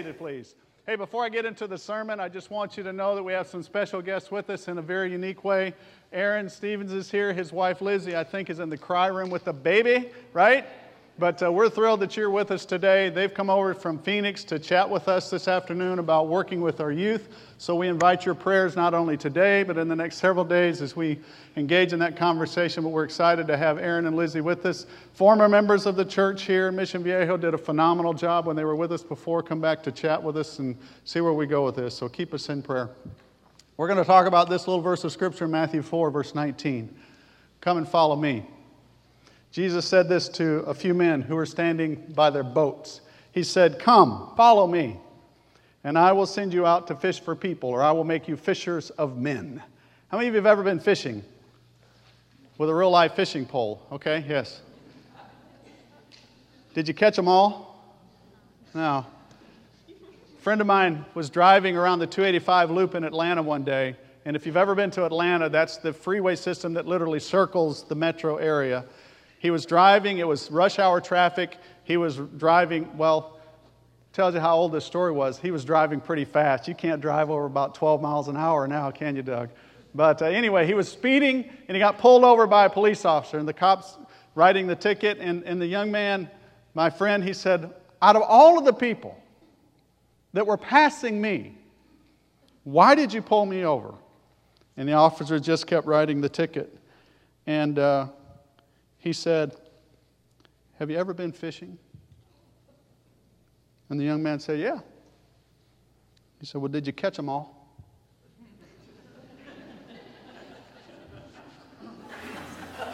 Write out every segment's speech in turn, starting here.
seated, please. Hey, before I get into the sermon, I just want you to know that we have some special guests with us in a very unique way. Aaron Stevens is here. His wife Lizzie, I think, is in the cry room with the baby, right? But uh, we're thrilled that you're with us today. They've come over from Phoenix to chat with us this afternoon about working with our youth. So we invite your prayers not only today, but in the next several days as we engage in that conversation. But we're excited to have Aaron and Lizzie with us. Former members of the church here, in Mission Viejo, did a phenomenal job when they were with us before. Come back to chat with us and see where we go with this. So keep us in prayer. We're going to talk about this little verse of Scripture in Matthew 4, verse 19. Come and follow me. Jesus said this to a few men who were standing by their boats. He said, Come, follow me, and I will send you out to fish for people, or I will make you fishers of men. How many of you have ever been fishing with a real life fishing pole? Okay, yes. Did you catch them all? No. A friend of mine was driving around the 285 loop in Atlanta one day, and if you've ever been to Atlanta, that's the freeway system that literally circles the metro area. He was driving, it was rush hour traffic. He was driving, well, tells you how old this story was. He was driving pretty fast. You can't drive over about 12 miles an hour now, can you, Doug? But uh, anyway, he was speeding and he got pulled over by a police officer, and the cops writing the ticket. And, and the young man, my friend, he said, Out of all of the people that were passing me, why did you pull me over? And the officer just kept writing the ticket. And uh, he said, Have you ever been fishing? And the young man said, Yeah. He said, Well, did you catch them all?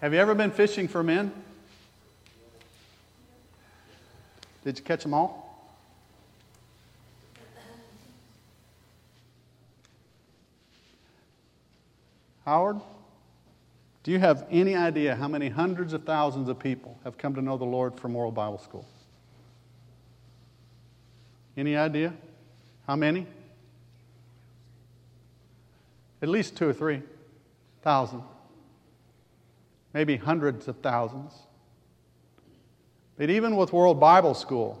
Have you ever been fishing for men? Did you catch them all? Howard? Do you have any idea how many hundreds of thousands of people have come to know the Lord from World Bible School? Any idea? How many? At least two or three thousand. Maybe hundreds of thousands. But even with World Bible School,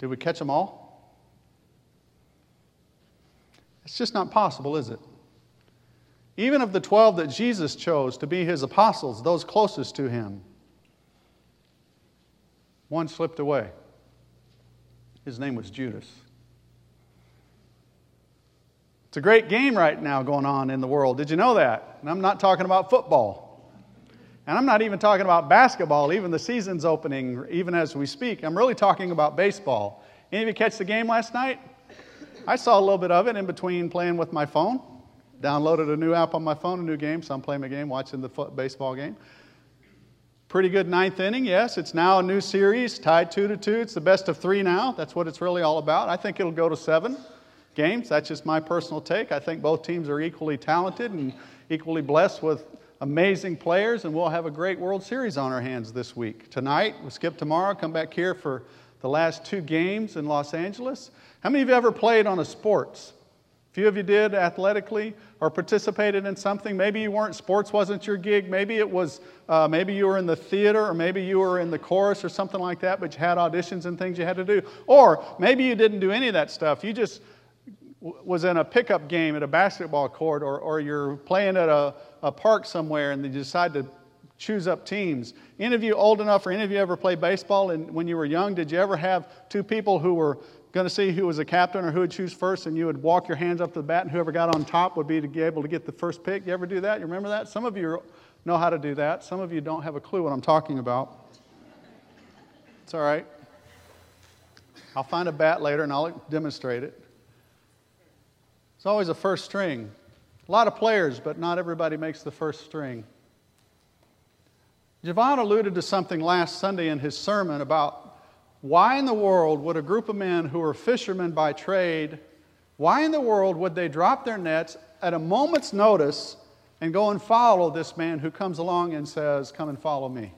did we catch them all? It's just not possible, is it? Even of the 12 that Jesus chose to be his apostles, those closest to him, one slipped away. His name was Judas. It's a great game right now going on in the world. Did you know that? And I'm not talking about football. And I'm not even talking about basketball, even the season's opening, even as we speak. I'm really talking about baseball. Any of you catch the game last night? I saw a little bit of it in between playing with my phone. Downloaded a new app on my phone, a new game, so I'm playing a game, watching the foot baseball game. Pretty good ninth inning, yes. It's now a new series, tied two to two. It's the best of three now. That's what it's really all about. I think it'll go to seven games. That's just my personal take. I think both teams are equally talented and equally blessed with amazing players, and we'll have a great World Series on our hands this week. Tonight, we'll skip tomorrow, come back here for the last two games in Los Angeles. How many of you ever played on a sports? Few of you did athletically or participated in something. Maybe you weren't, sports wasn't your gig. Maybe it was, uh, maybe you were in the theater or maybe you were in the chorus or something like that, but you had auditions and things you had to do. Or maybe you didn't do any of that stuff. You just w- was in a pickup game at a basketball court or, or you're playing at a, a park somewhere and you decide to choose up teams. Any of you old enough or any of you ever played baseball and when you were young, did you ever have two people who were going to see who was a captain or who would choose first, and you would walk your hands up to the bat, and whoever got on top would be to be able to get the first pick. You ever do that? You remember that? Some of you know how to do that. Some of you don't have a clue what I'm talking about. It's all right. I'll find a bat later and I'll demonstrate it. It's always a first string. A lot of players, but not everybody makes the first string. Javon alluded to something last Sunday in his sermon about why in the world would a group of men who are fishermen by trade, why in the world would they drop their nets at a moment's notice and go and follow this man who comes along and says, Come and follow me?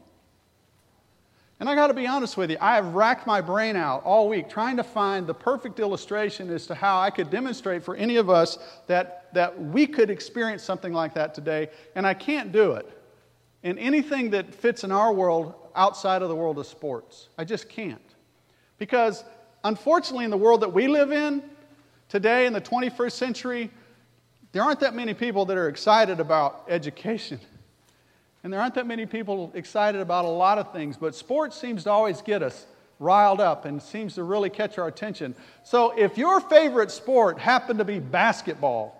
And I got to be honest with you, I have racked my brain out all week trying to find the perfect illustration as to how I could demonstrate for any of us that, that we could experience something like that today, and I can't do it. And anything that fits in our world outside of the world of sports. I just can't. Because unfortunately, in the world that we live in today, in the 21st century, there aren't that many people that are excited about education. And there aren't that many people excited about a lot of things, but sports seems to always get us riled up and seems to really catch our attention. So if your favorite sport happened to be basketball,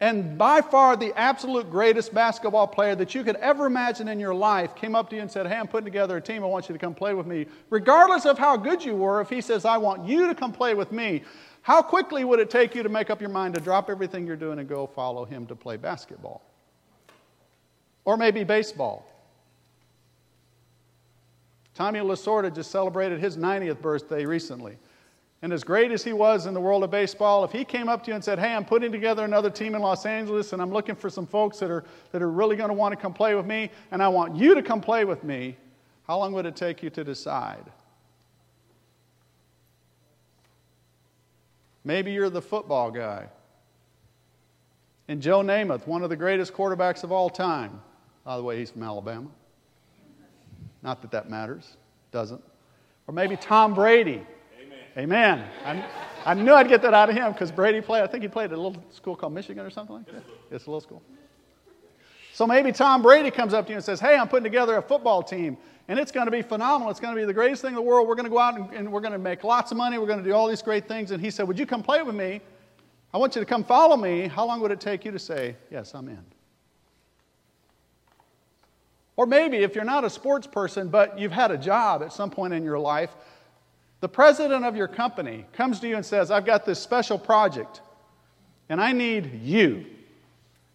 and by far the absolute greatest basketball player that you could ever imagine in your life came up to you and said, Hey, I'm putting together a team. I want you to come play with me. Regardless of how good you were, if he says, I want you to come play with me, how quickly would it take you to make up your mind to drop everything you're doing and go follow him to play basketball? Or maybe baseball. Tommy Lasorda just celebrated his 90th birthday recently. And as great as he was in the world of baseball, if he came up to you and said, Hey, I'm putting together another team in Los Angeles and I'm looking for some folks that are, that are really going to want to come play with me, and I want you to come play with me, how long would it take you to decide? Maybe you're the football guy. And Joe Namath, one of the greatest quarterbacks of all time. By the way, he's from Alabama. Not that that matters, doesn't. Or maybe Tom Brady. Amen. I, I knew I'd get that out of him because Brady played, I think he played at a little school called Michigan or something like that. It's a little school. So maybe Tom Brady comes up to you and says, Hey, I'm putting together a football team, and it's going to be phenomenal. It's going to be the greatest thing in the world. We're going to go out and, and we're going to make lots of money. We're going to do all these great things. And he said, Would you come play with me? I want you to come follow me. How long would it take you to say, Yes, I'm in? Or maybe if you're not a sports person, but you've had a job at some point in your life, the president of your company comes to you and says, I've got this special project, and I need you.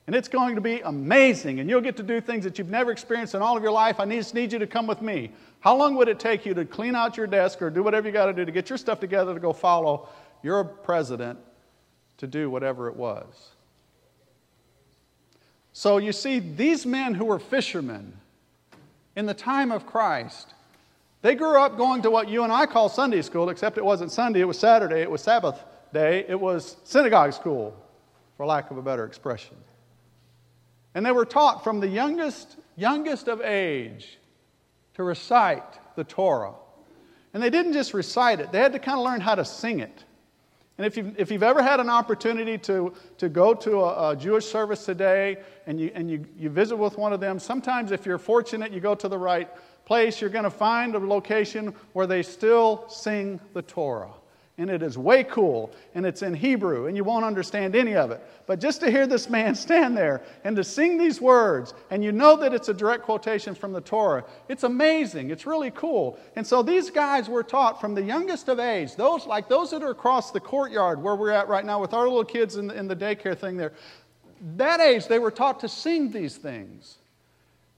And it's going to be amazing, and you'll get to do things that you've never experienced in all of your life. I just need you to come with me. How long would it take you to clean out your desk or do whatever you got to do to get your stuff together to go follow your president to do whatever it was? So you see, these men who were fishermen in the time of Christ, they grew up going to what you and I call Sunday school, except it wasn't Sunday, it was Saturday, it was Sabbath day, it was synagogue school, for lack of a better expression. And they were taught from the youngest, youngest of age to recite the Torah. And they didn't just recite it, they had to kind of learn how to sing it. And if you've, if you've ever had an opportunity to, to go to a, a, Jewish service today and, you, and you, you visit with one of them, sometimes if you're fortunate, you go to the right place, you're going to find a location where they still sing the Torah and it is way cool, and it's in Hebrew, and you won't understand any of it. But just to hear this man stand there and to sing these words, and you know that it's a direct quotation from the Torah, it's amazing. It's really cool. And so these guys were taught from the youngest of age, those like those that are across the courtyard where we're at right now with our little kids in the, in the daycare thing there. That age, they were taught to sing these things.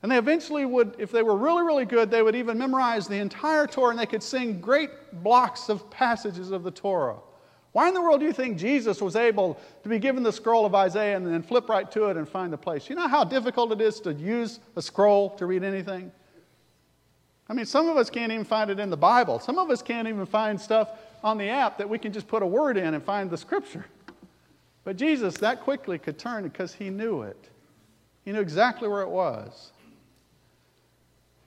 And they eventually would, if they were really, really good, they would even memorize the entire Torah and they could sing great blocks of passages of the Torah. Why in the world do you think Jesus was able to be given the scroll of Isaiah and then flip right to it and find the place? You know how difficult it is to use a scroll to read anything? I mean, some of us can't even find it in the Bible. Some of us can't even find stuff on the app that we can just put a word in and find the scripture. But Jesus that quickly could turn because he knew it. He knew exactly where it was.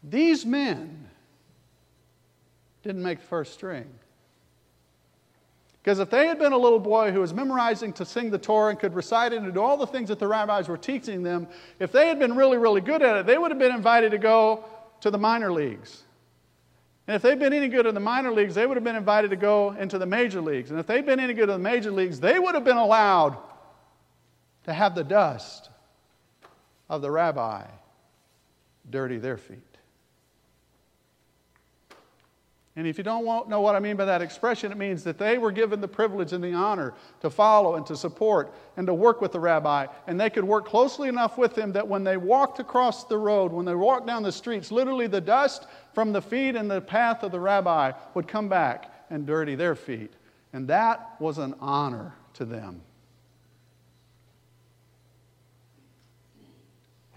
These men didn't make the first string. Because if they had been a little boy who was memorizing to sing the Torah and could recite it and do all the things that the rabbis were teaching them, if they had been really, really good at it, they would have been invited to go to the minor leagues. And if they'd been any good in the minor leagues, they would have been invited to go into the major leagues. And if they'd been any good in the major leagues, they would have been allowed to have the dust of the rabbi dirty their feet. And if you don't know what I mean by that expression, it means that they were given the privilege and the honor to follow and to support and to work with the rabbi. And they could work closely enough with him that when they walked across the road, when they walked down the streets, literally the dust from the feet and the path of the rabbi would come back and dirty their feet. And that was an honor to them.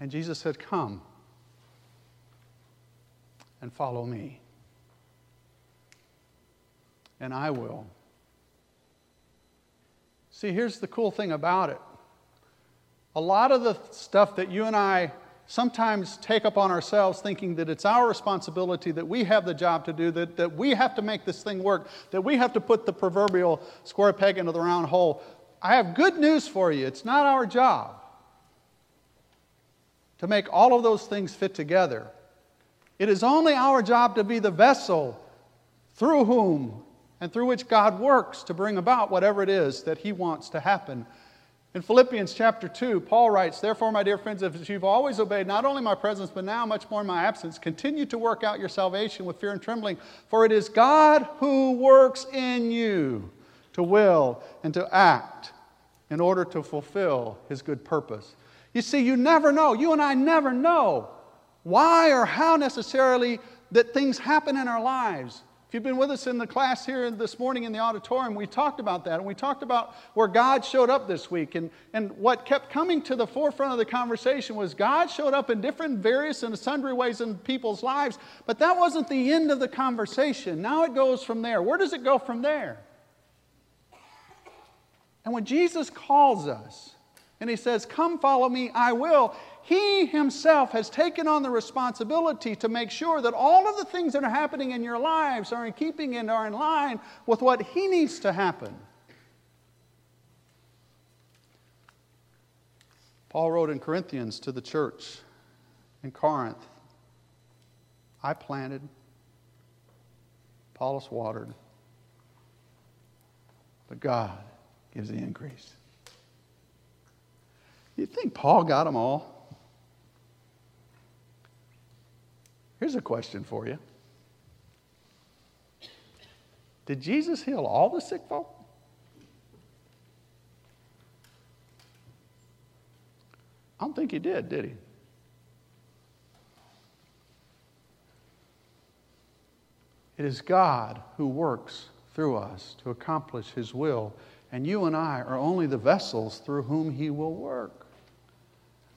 And Jesus said, Come and follow me and I will. See, here's the cool thing about it. A lot of the stuff that you and I sometimes take upon ourselves thinking that it's our responsibility, that we have the job to do, that, that we have to make this thing work, that we have to put the proverbial square peg into the round hole. I have good news for you. It's not our job to make all of those things fit together. It is only our job to be the vessel through whom and through which God works to bring about whatever it is that He wants to happen. In Philippians chapter 2, Paul writes, Therefore, my dear friends, if you've always obeyed not only my presence, but now much more in my absence, continue to work out your salvation with fear and trembling, for it is God who works in you to will and to act in order to fulfill his good purpose. You see, you never know, you and I never know why or how necessarily that things happen in our lives. If you've been with us in the class here this morning in the auditorium, we talked about that. And we talked about where God showed up this week. And, and what kept coming to the forefront of the conversation was God showed up in different, various, and sundry ways in people's lives. But that wasn't the end of the conversation. Now it goes from there. Where does it go from there? And when Jesus calls us and he says, Come follow me, I will, he himself has taken on the responsibility to make sure that all of the things that are happening in your lives are in keeping and are in line with what He needs to happen. Paul wrote in Corinthians to the church in Corinth I planted, Apollos watered, but God gives the increase. You think Paul got them all? Here's a question for you Did Jesus heal all the sick folk? I don't think he did, did he? It is God who works through us to accomplish his will, and you and I are only the vessels through whom he will work.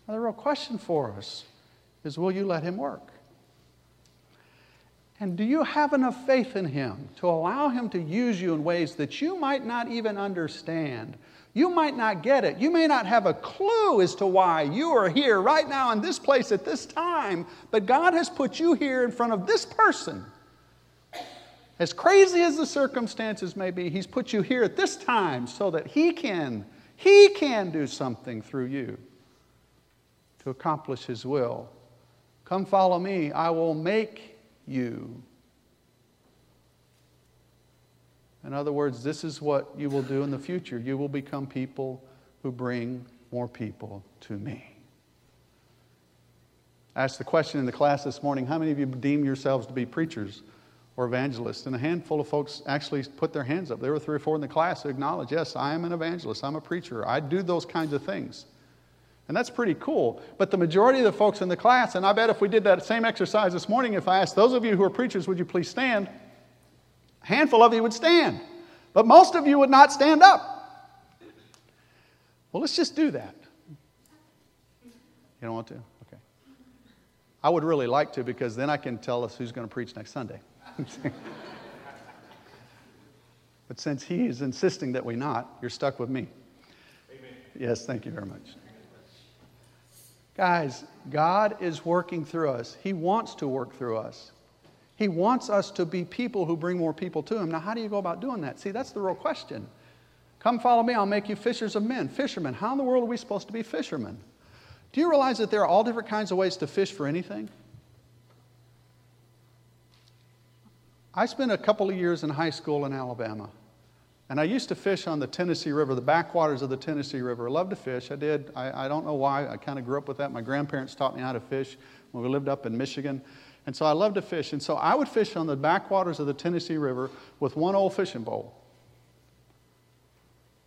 Now, the real question for us is will you let him work? And do you have enough faith in Him to allow Him to use you in ways that you might not even understand? You might not get it. You may not have a clue as to why you are here right now in this place at this time, but God has put you here in front of this person. As crazy as the circumstances may be, He's put you here at this time so that He can, He can do something through you to accomplish His will. Come follow me. I will make you. In other words, this is what you will do in the future. You will become people who bring more people to me. I asked the question in the class this morning how many of you deem yourselves to be preachers or evangelists? And a handful of folks actually put their hands up. There were three or four in the class who acknowledged, yes, I am an evangelist, I'm a preacher, I do those kinds of things. And that's pretty cool. But the majority of the folks in the class, and I bet if we did that same exercise this morning, if I asked those of you who are preachers, would you please stand? A handful of you would stand. But most of you would not stand up. Well, let's just do that. You don't want to? Okay. I would really like to because then I can tell us who's going to preach next Sunday. but since he is insisting that we not, you're stuck with me. Amen. Yes, thank you very much. Guys, God is working through us. He wants to work through us. He wants us to be people who bring more people to Him. Now, how do you go about doing that? See, that's the real question. Come follow me, I'll make you fishers of men. Fishermen. How in the world are we supposed to be fishermen? Do you realize that there are all different kinds of ways to fish for anything? I spent a couple of years in high school in Alabama. And I used to fish on the Tennessee River, the backwaters of the Tennessee River. I loved to fish. I did. I, I don't know why. I kind of grew up with that. My grandparents taught me how to fish when we lived up in Michigan. And so I loved to fish. And so I would fish on the backwaters of the Tennessee River with one old fishing pole.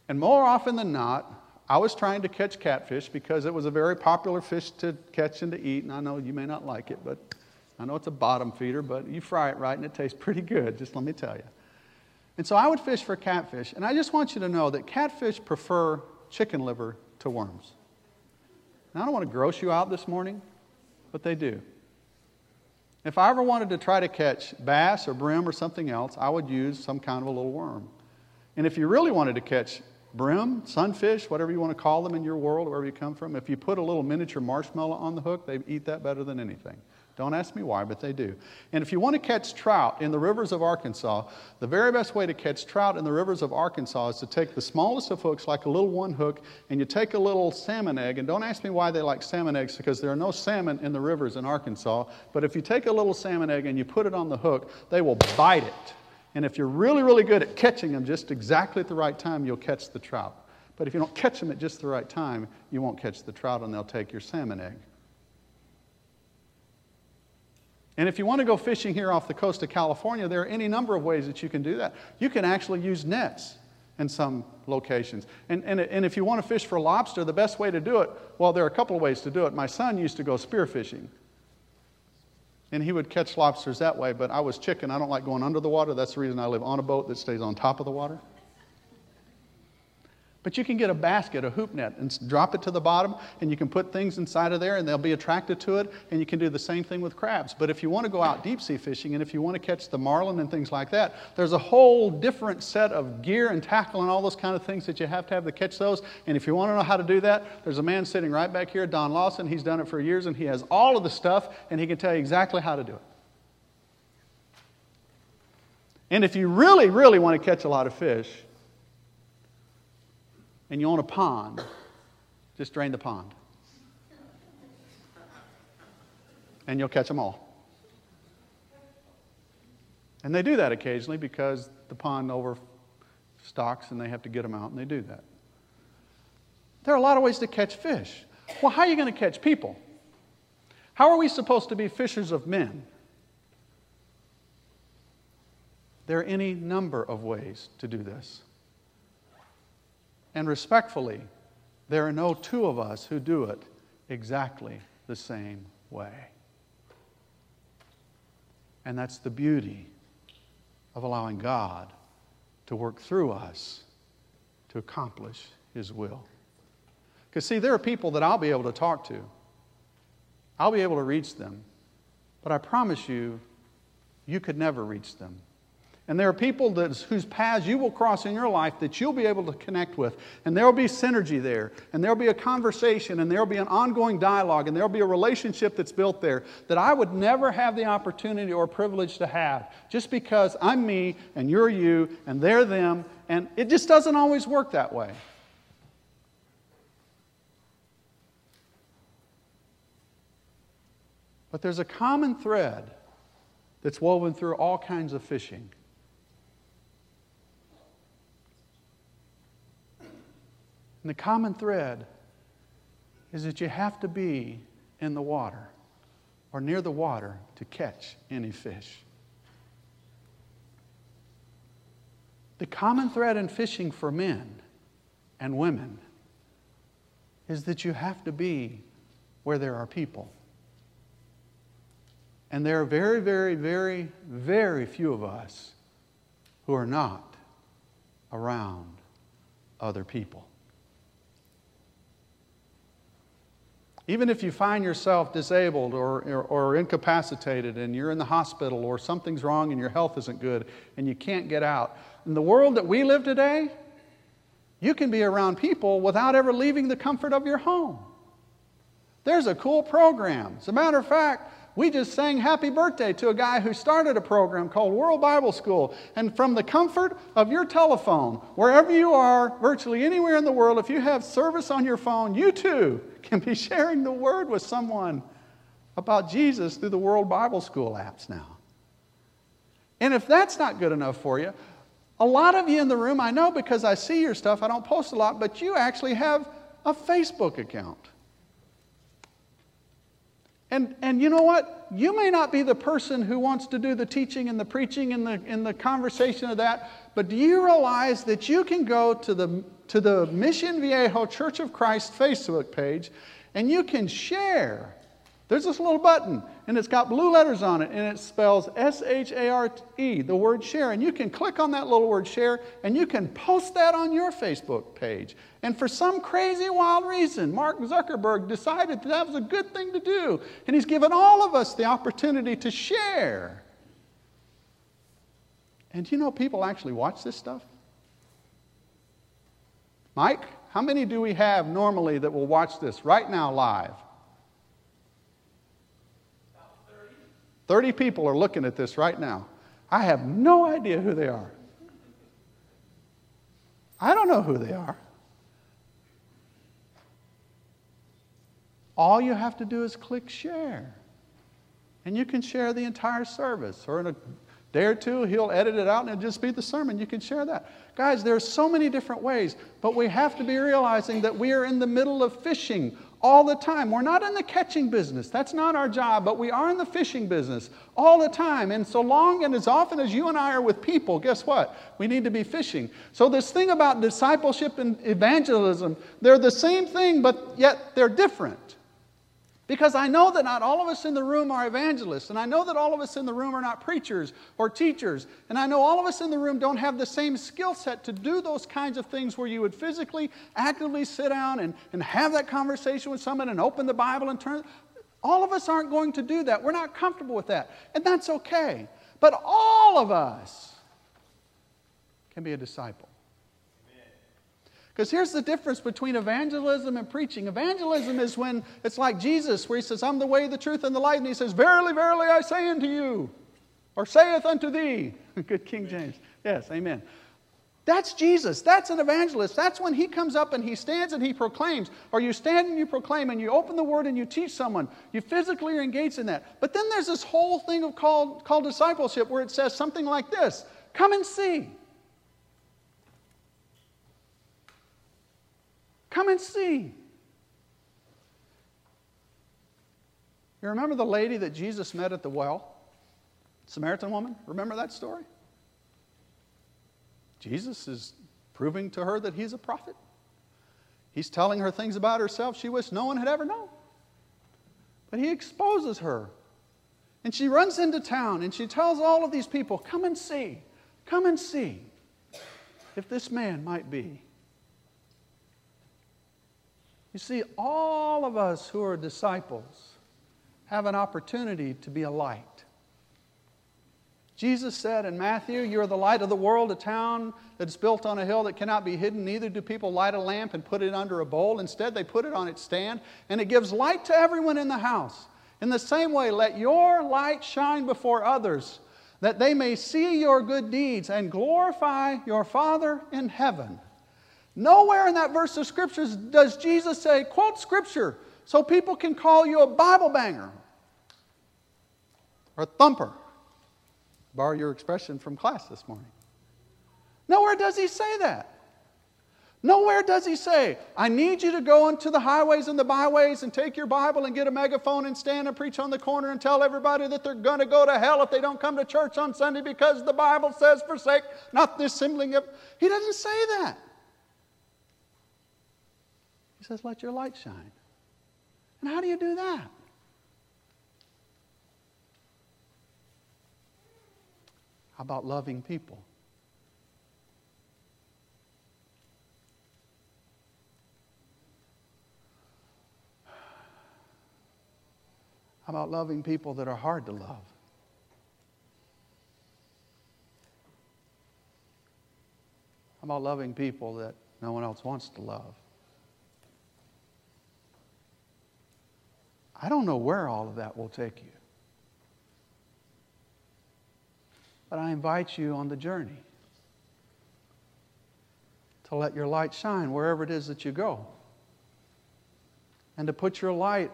And more often than not, I was trying to catch catfish because it was a very popular fish to catch and to eat. And I know you may not like it, but I know it's a bottom feeder, but you fry it right and it tastes pretty good, just let me tell you. And so I would fish for catfish. And I just want you to know that catfish prefer chicken liver to worms. Now, I don't want to gross you out this morning, but they do. If I ever wanted to try to catch bass or brim or something else, I would use some kind of a little worm. And if you really wanted to catch brim, sunfish, whatever you want to call them in your world, wherever you come from, if you put a little miniature marshmallow on the hook, they eat that better than anything. Don't ask me why, but they do. And if you want to catch trout in the rivers of Arkansas, the very best way to catch trout in the rivers of Arkansas is to take the smallest of hooks, like a little one hook, and you take a little salmon egg. And don't ask me why they like salmon eggs, because there are no salmon in the rivers in Arkansas. But if you take a little salmon egg and you put it on the hook, they will bite it. And if you're really, really good at catching them just exactly at the right time, you'll catch the trout. But if you don't catch them at just the right time, you won't catch the trout and they'll take your salmon egg. And if you want to go fishing here off the coast of California, there are any number of ways that you can do that. You can actually use nets in some locations. And, and, and if you want to fish for lobster, the best way to do it, well, there are a couple of ways to do it. My son used to go spearfishing. And he would catch lobsters that way, but I was chicken. I don't like going under the water. That's the reason I live on a boat that stays on top of the water. But you can get a basket, a hoop net, and drop it to the bottom, and you can put things inside of there, and they'll be attracted to it, and you can do the same thing with crabs. But if you want to go out deep sea fishing, and if you want to catch the marlin and things like that, there's a whole different set of gear and tackle and all those kind of things that you have to have to catch those. And if you want to know how to do that, there's a man sitting right back here, Don Lawson. He's done it for years, and he has all of the stuff, and he can tell you exactly how to do it. And if you really, really want to catch a lot of fish, and you own a pond, just drain the pond. And you'll catch them all. And they do that occasionally because the pond overstocks and they have to get them out, and they do that. There are a lot of ways to catch fish. Well, how are you going to catch people? How are we supposed to be fishers of men? There are any number of ways to do this. And respectfully, there are no two of us who do it exactly the same way. And that's the beauty of allowing God to work through us to accomplish His will. Because, see, there are people that I'll be able to talk to, I'll be able to reach them, but I promise you, you could never reach them. And there are people that, whose paths you will cross in your life that you'll be able to connect with. And there will be synergy there. And there will be a conversation. And there will be an ongoing dialogue. And there will be a relationship that's built there that I would never have the opportunity or privilege to have just because I'm me and you're you and they're them. And it just doesn't always work that way. But there's a common thread that's woven through all kinds of fishing. And the common thread is that you have to be in the water or near the water to catch any fish. The common thread in fishing for men and women is that you have to be where there are people. And there are very, very, very, very few of us who are not around other people. Even if you find yourself disabled or, or, or, incapacitated and you're in the hospital or something's wrong and your health isn't good and you can't get out, in the world that we live today, you can be around people without ever leaving the comfort of your home. There's a cool program. As a matter of fact, we just sang happy birthday to a guy who started a program called World Bible School. And from the comfort of your telephone, wherever you are, virtually anywhere in the world, if you have service on your phone, you too can be sharing the word with someone about Jesus through the World Bible School apps now. And if that's not good enough for you, a lot of you in the room, I know because I see your stuff, I don't post a lot, but you actually have a Facebook account. And, and you know what? You may not be the person who wants to do the teaching and the preaching and the, and the conversation of that, but do you realize that you can go to the, to the Mission Viejo Church of Christ Facebook page and you can share there's this little button, and it's got blue letters on it, and it spells S H A R E, the word share. And you can click on that little word share, and you can post that on your Facebook page. And for some crazy, wild reason, Mark Zuckerberg decided that, that was a good thing to do. And he's given all of us the opportunity to share. And you know, people actually watch this stuff. Mike, how many do we have normally that will watch this right now live? 30 people are looking at this right now. I have no idea who they are. I don't know who they are. All you have to do is click share. And you can share the entire service. Or in a day or two, he'll edit it out and it'll just be the sermon. You can share that. Guys, there's so many different ways, but we have to be realizing that we are in the middle of fishing all the time. We're not in the catching business. That's not our job, but we are in the fishing business all the time. And so long and as often as you and I are with people, guess what? We need to be fishing. So, this thing about discipleship and evangelism, they're the same thing, but yet they're different. Because I know that not all of us in the room are evangelists, and I know that all of us in the room are not preachers or teachers, and I know all of us in the room don't have the same skill set to do those kinds of things where you would physically, actively sit down and, and have that conversation with someone and open the Bible and turn. All of us aren't going to do that. We're not comfortable with that, and that's okay. But all of us can be a disciple. Because here's the difference between evangelism and preaching. Evangelism is when it's like Jesus, where he says, I'm the way, the truth, and the light. And he says, Verily, verily, I say unto you, or saith unto thee. Good King James. Yes, amen. That's Jesus. That's an evangelist. That's when he comes up and he stands and he proclaims. Or you stand and you proclaim and you open the word and you teach someone. You physically are engaged in that. But then there's this whole thing of called, called discipleship where it says something like this Come and see. Come and see. You remember the lady that Jesus met at the well? Samaritan woman? Remember that story? Jesus is proving to her that he's a prophet. He's telling her things about herself she wished no one had ever known. But he exposes her. And she runs into town and she tells all of these people, Come and see, come and see if this man might be you see, all of us who are disciples have an opportunity to be a light. Jesus said in Matthew, You're the light of the world, a town that is built on a hill that cannot be hidden. Neither do people light a lamp and put it under a bowl. Instead, they put it on its stand, and it gives light to everyone in the house. In the same way, let your light shine before others, that they may see your good deeds and glorify your Father in heaven. Nowhere in that verse of scriptures does Jesus say, quote scripture, so people can call you a Bible banger or a thumper. Borrow your expression from class this morning. Nowhere does he say that. Nowhere does he say, I need you to go into the highways and the byways and take your Bible and get a megaphone and stand and preach on the corner and tell everybody that they're going to go to hell if they don't come to church on Sunday because the Bible says, forsake not the assembling of. He doesn't say that. He says, Let your light shine. And how do you do that? How about loving people? How about loving people that are hard to love? How about loving people that no one else wants to love? I don't know where all of that will take you. But I invite you on the journey to let your light shine wherever it is that you go. And to put your light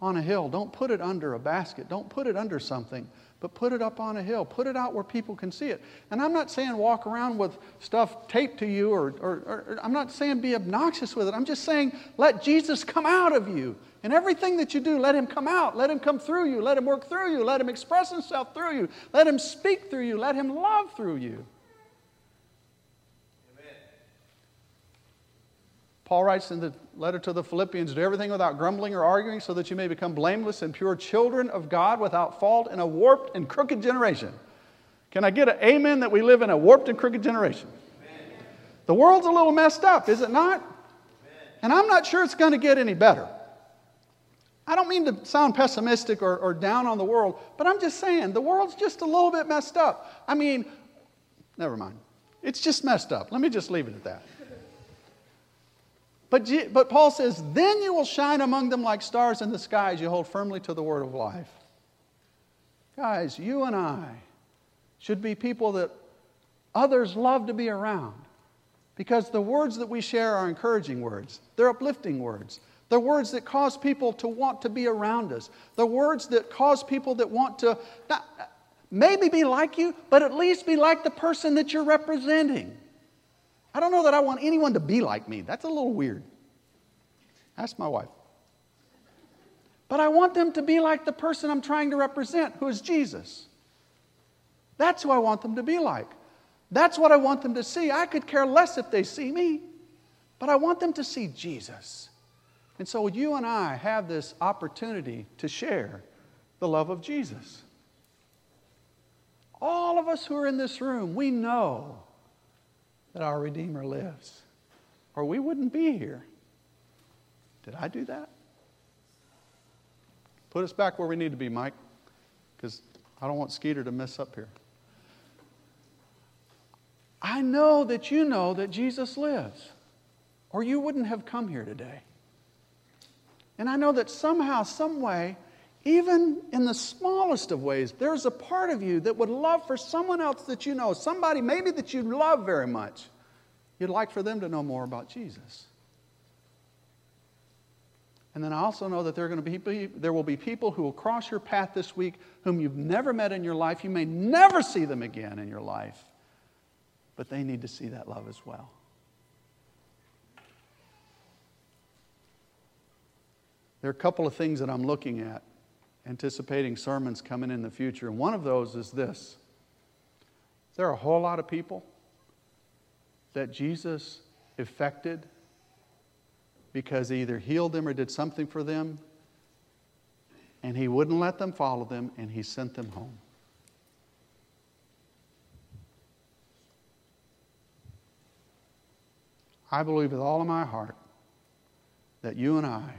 on a hill. Don't put it under a basket. Don't put it under something but put it up on a hill. Put it out where people can see it. And I'm not saying walk around with stuff taped to you, or, or, or, I'm not saying be obnoxious with it. I'm just saying let Jesus come out of you. And everything that you do, let him come out. Let him come through you. Let him work through you. Let him express himself through you. Let him speak through you. Let him love through you. Paul writes in the letter to the Philippians do everything without grumbling or arguing, so that you may become blameless and pure children of God without fault in a warped and crooked generation. Can I get an amen that we live in a warped and crooked generation? Amen. The world's a little messed up, is it not? Amen. And I'm not sure it's going to get any better. I don't mean to sound pessimistic or, or down on the world, but I'm just saying the world's just a little bit messed up. I mean, never mind. It's just messed up. Let me just leave it at that. But, but Paul says, then you will shine among them like stars in the sky as you hold firmly to the word of life. Guys, you and I should be people that others love to be around because the words that we share are encouraging words, they're uplifting words. They're words that cause people to want to be around us. They're words that cause people that want to not, maybe be like you, but at least be like the person that you're representing. I don't know that I want anyone to be like me. That's a little weird. Ask my wife. But I want them to be like the person I'm trying to represent, who is Jesus. That's who I want them to be like. That's what I want them to see. I could care less if they see me, but I want them to see Jesus. And so you and I have this opportunity to share the love of Jesus. All of us who are in this room, we know that our Redeemer lives, or we wouldn't be here. Did I do that? Put us back where we need to be, Mike, because I don't want Skeeter to mess up here. I know that you know that Jesus lives, or you wouldn't have come here today. And I know that somehow, some way, even in the smallest of ways, there's a part of you that would love for someone else that you know, somebody maybe that you love very much, you'd like for them to know more about Jesus. And then I also know that there, are going to be, there will be people who will cross your path this week whom you've never met in your life. You may never see them again in your life, but they need to see that love as well. There are a couple of things that I'm looking at, anticipating sermons coming in the future. And one of those is this there are a whole lot of people that Jesus affected because he either healed them or did something for them, and he wouldn't let them follow them, and he sent them home. I believe with all of my heart that you and I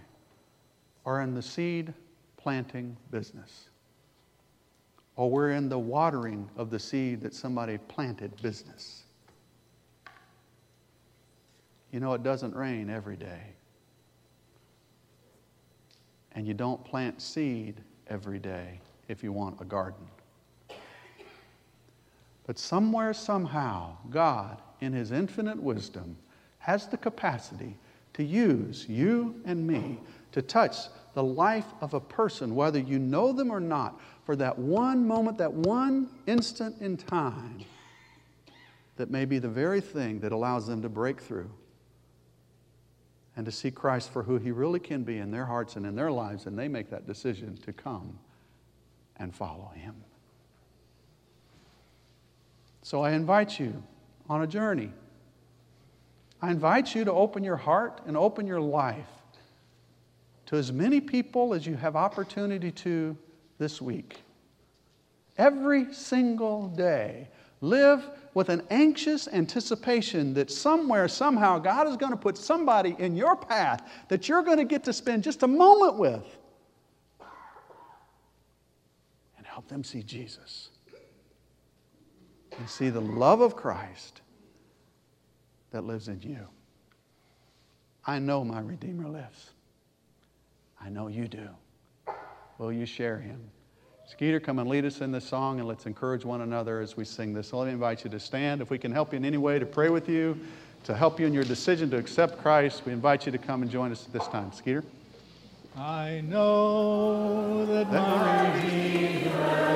are in the seed planting business, or we're in the watering of the seed that somebody planted business. You know, it doesn't rain every day. And you don't plant seed every day if you want a garden. But somewhere, somehow, God, in His infinite wisdom, has the capacity to use you and me to touch the life of a person, whether you know them or not, for that one moment, that one instant in time, that may be the very thing that allows them to break through and to see Christ for who He really can be in their hearts and in their lives, and they make that decision to come and follow Him. So I invite you on a journey. I invite you to open your heart and open your life to as many people as you have opportunity to this week. Every single day, live with an anxious anticipation that somewhere, somehow, God is going to put somebody in your path that you're going to get to spend just a moment with and help them see Jesus and see the love of Christ that lives in you. I know my Redeemer lives. I know you do. Will you share him? Skeeter, come and lead us in this song and let's encourage one another as we sing this. So let me invite you to stand. If we can help you in any way to pray with you, to help you in your decision to accept Christ, we invite you to come and join us at this time. Skeeter? I know that my Redeemer